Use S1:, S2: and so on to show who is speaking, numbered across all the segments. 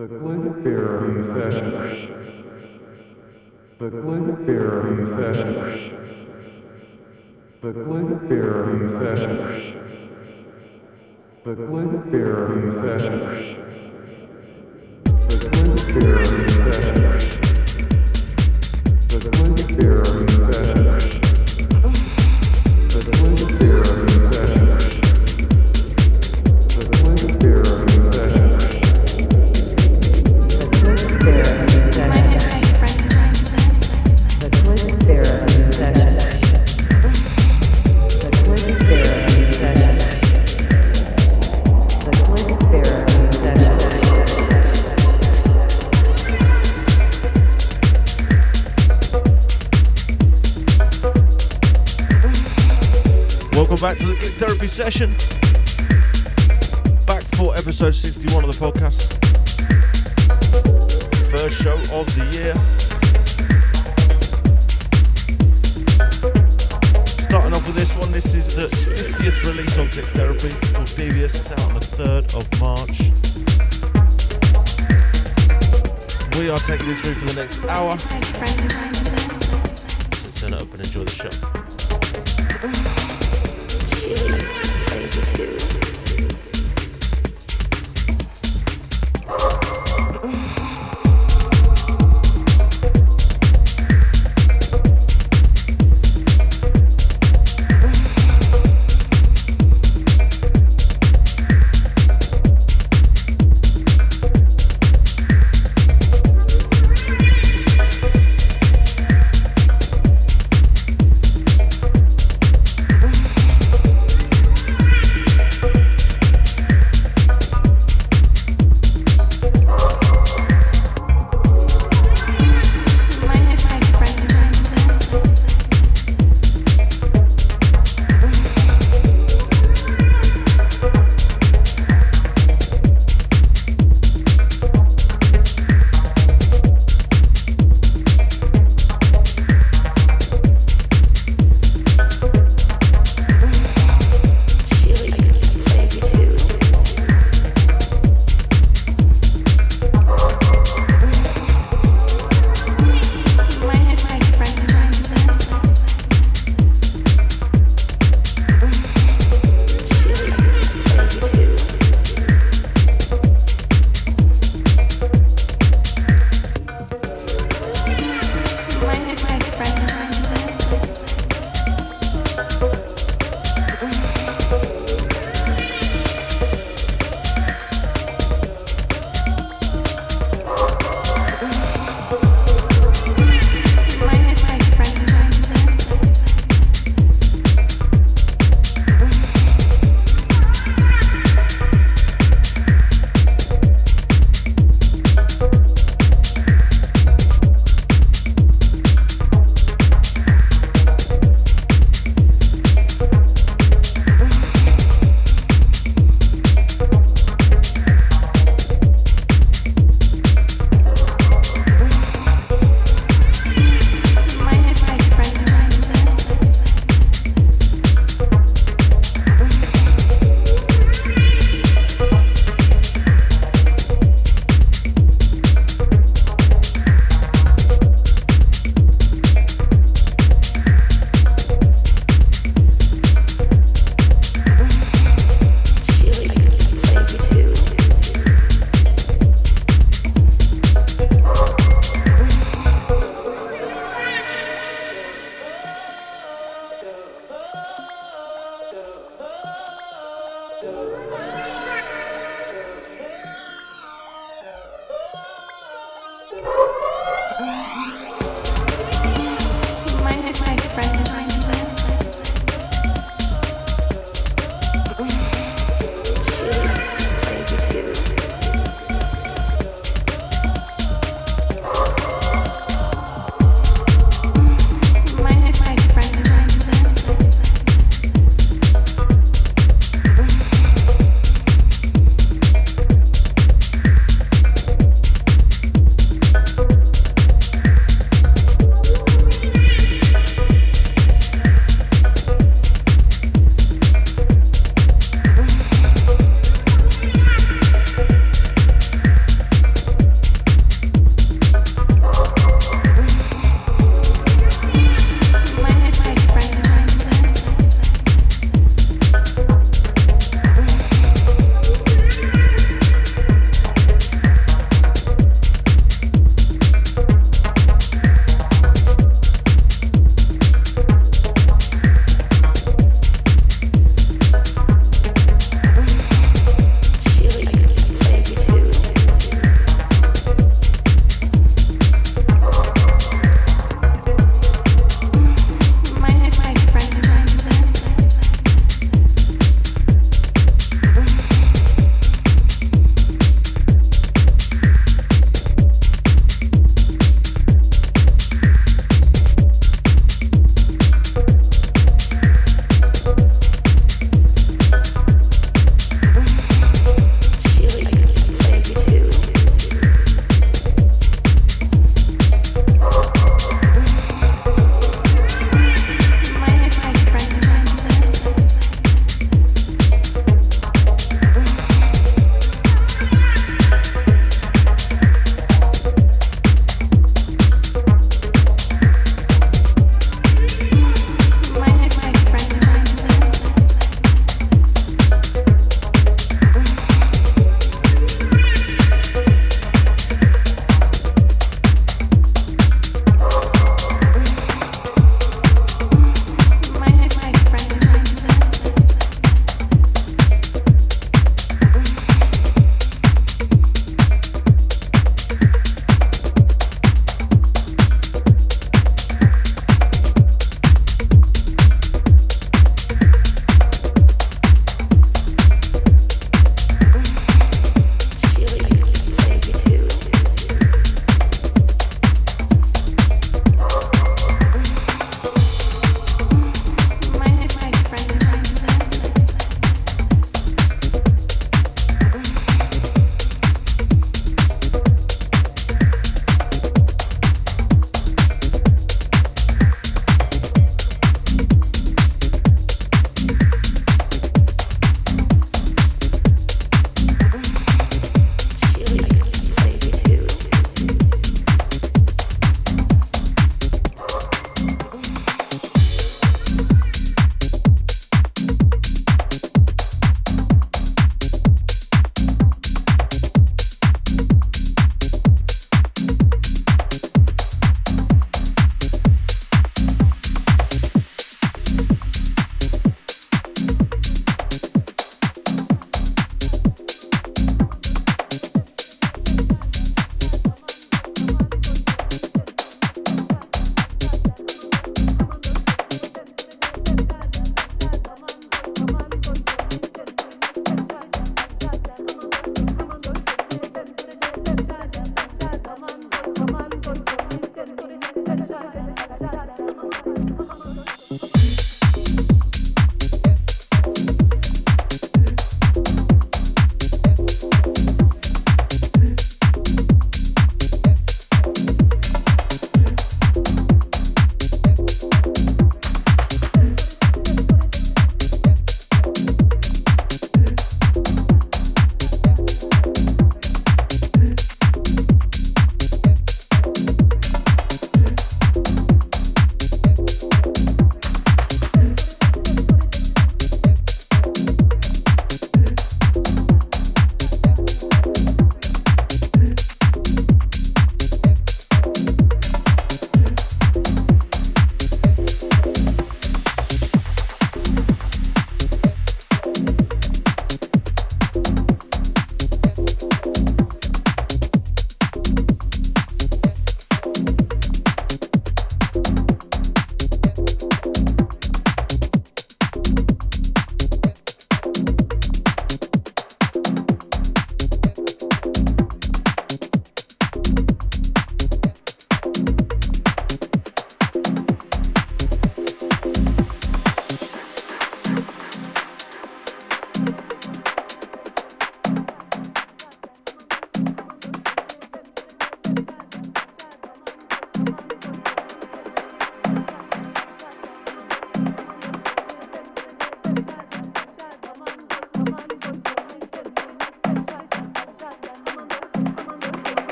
S1: The Glue Therapy Session. The Glue Therapy Session. The Glue Therapy Session. The Glue Therapy Session. The Glue Therapy Session. Session.
S2: Back for episode 61 of the podcast. First show of the year. Starting off with this one, this is the 50th release on Click Therapy. It's called Devious. It's out on the 3rd of March. We are taking you through for the next hour. So turn it up and enjoy the show.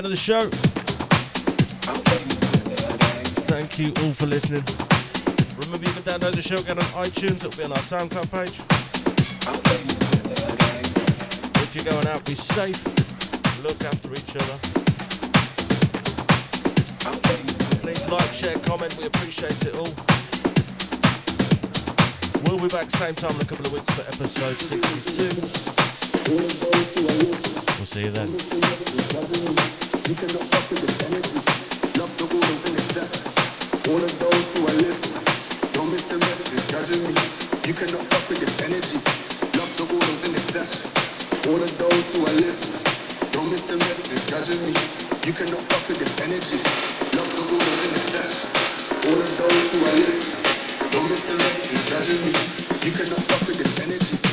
S2: End of the show. Thank you all for listening. Remember, you can download the show again on iTunes. It'll be on our SoundCloud page. If you're going out, be safe. Look after each other. Please like, share, comment. We appreciate it all. We'll be back same time in a couple of weeks for episode 62. We'll see you then.
S3: You cannot fuck with this energy.